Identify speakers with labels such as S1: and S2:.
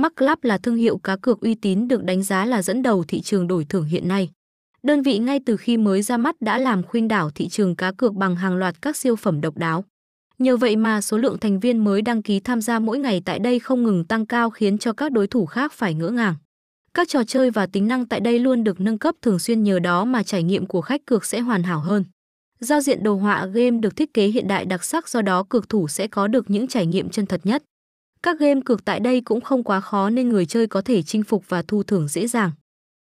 S1: Mark Club là thương hiệu cá cược uy tín được đánh giá là dẫn đầu thị trường đổi thưởng hiện nay. Đơn vị ngay từ khi mới ra mắt đã làm khuynh đảo thị trường cá cược bằng hàng loạt các siêu phẩm độc đáo. Nhờ vậy mà số lượng thành viên mới đăng ký tham gia mỗi ngày tại đây không ngừng tăng cao khiến cho các đối thủ khác phải ngỡ ngàng. Các trò chơi và tính năng tại đây luôn được nâng cấp thường xuyên nhờ đó mà trải nghiệm của khách cược sẽ hoàn hảo hơn. Giao diện đồ họa game được thiết kế hiện đại đặc sắc do đó cược thủ sẽ có được những trải nghiệm chân thật nhất. Các game cược tại đây cũng không quá khó nên người chơi có thể chinh phục và thu thưởng dễ dàng.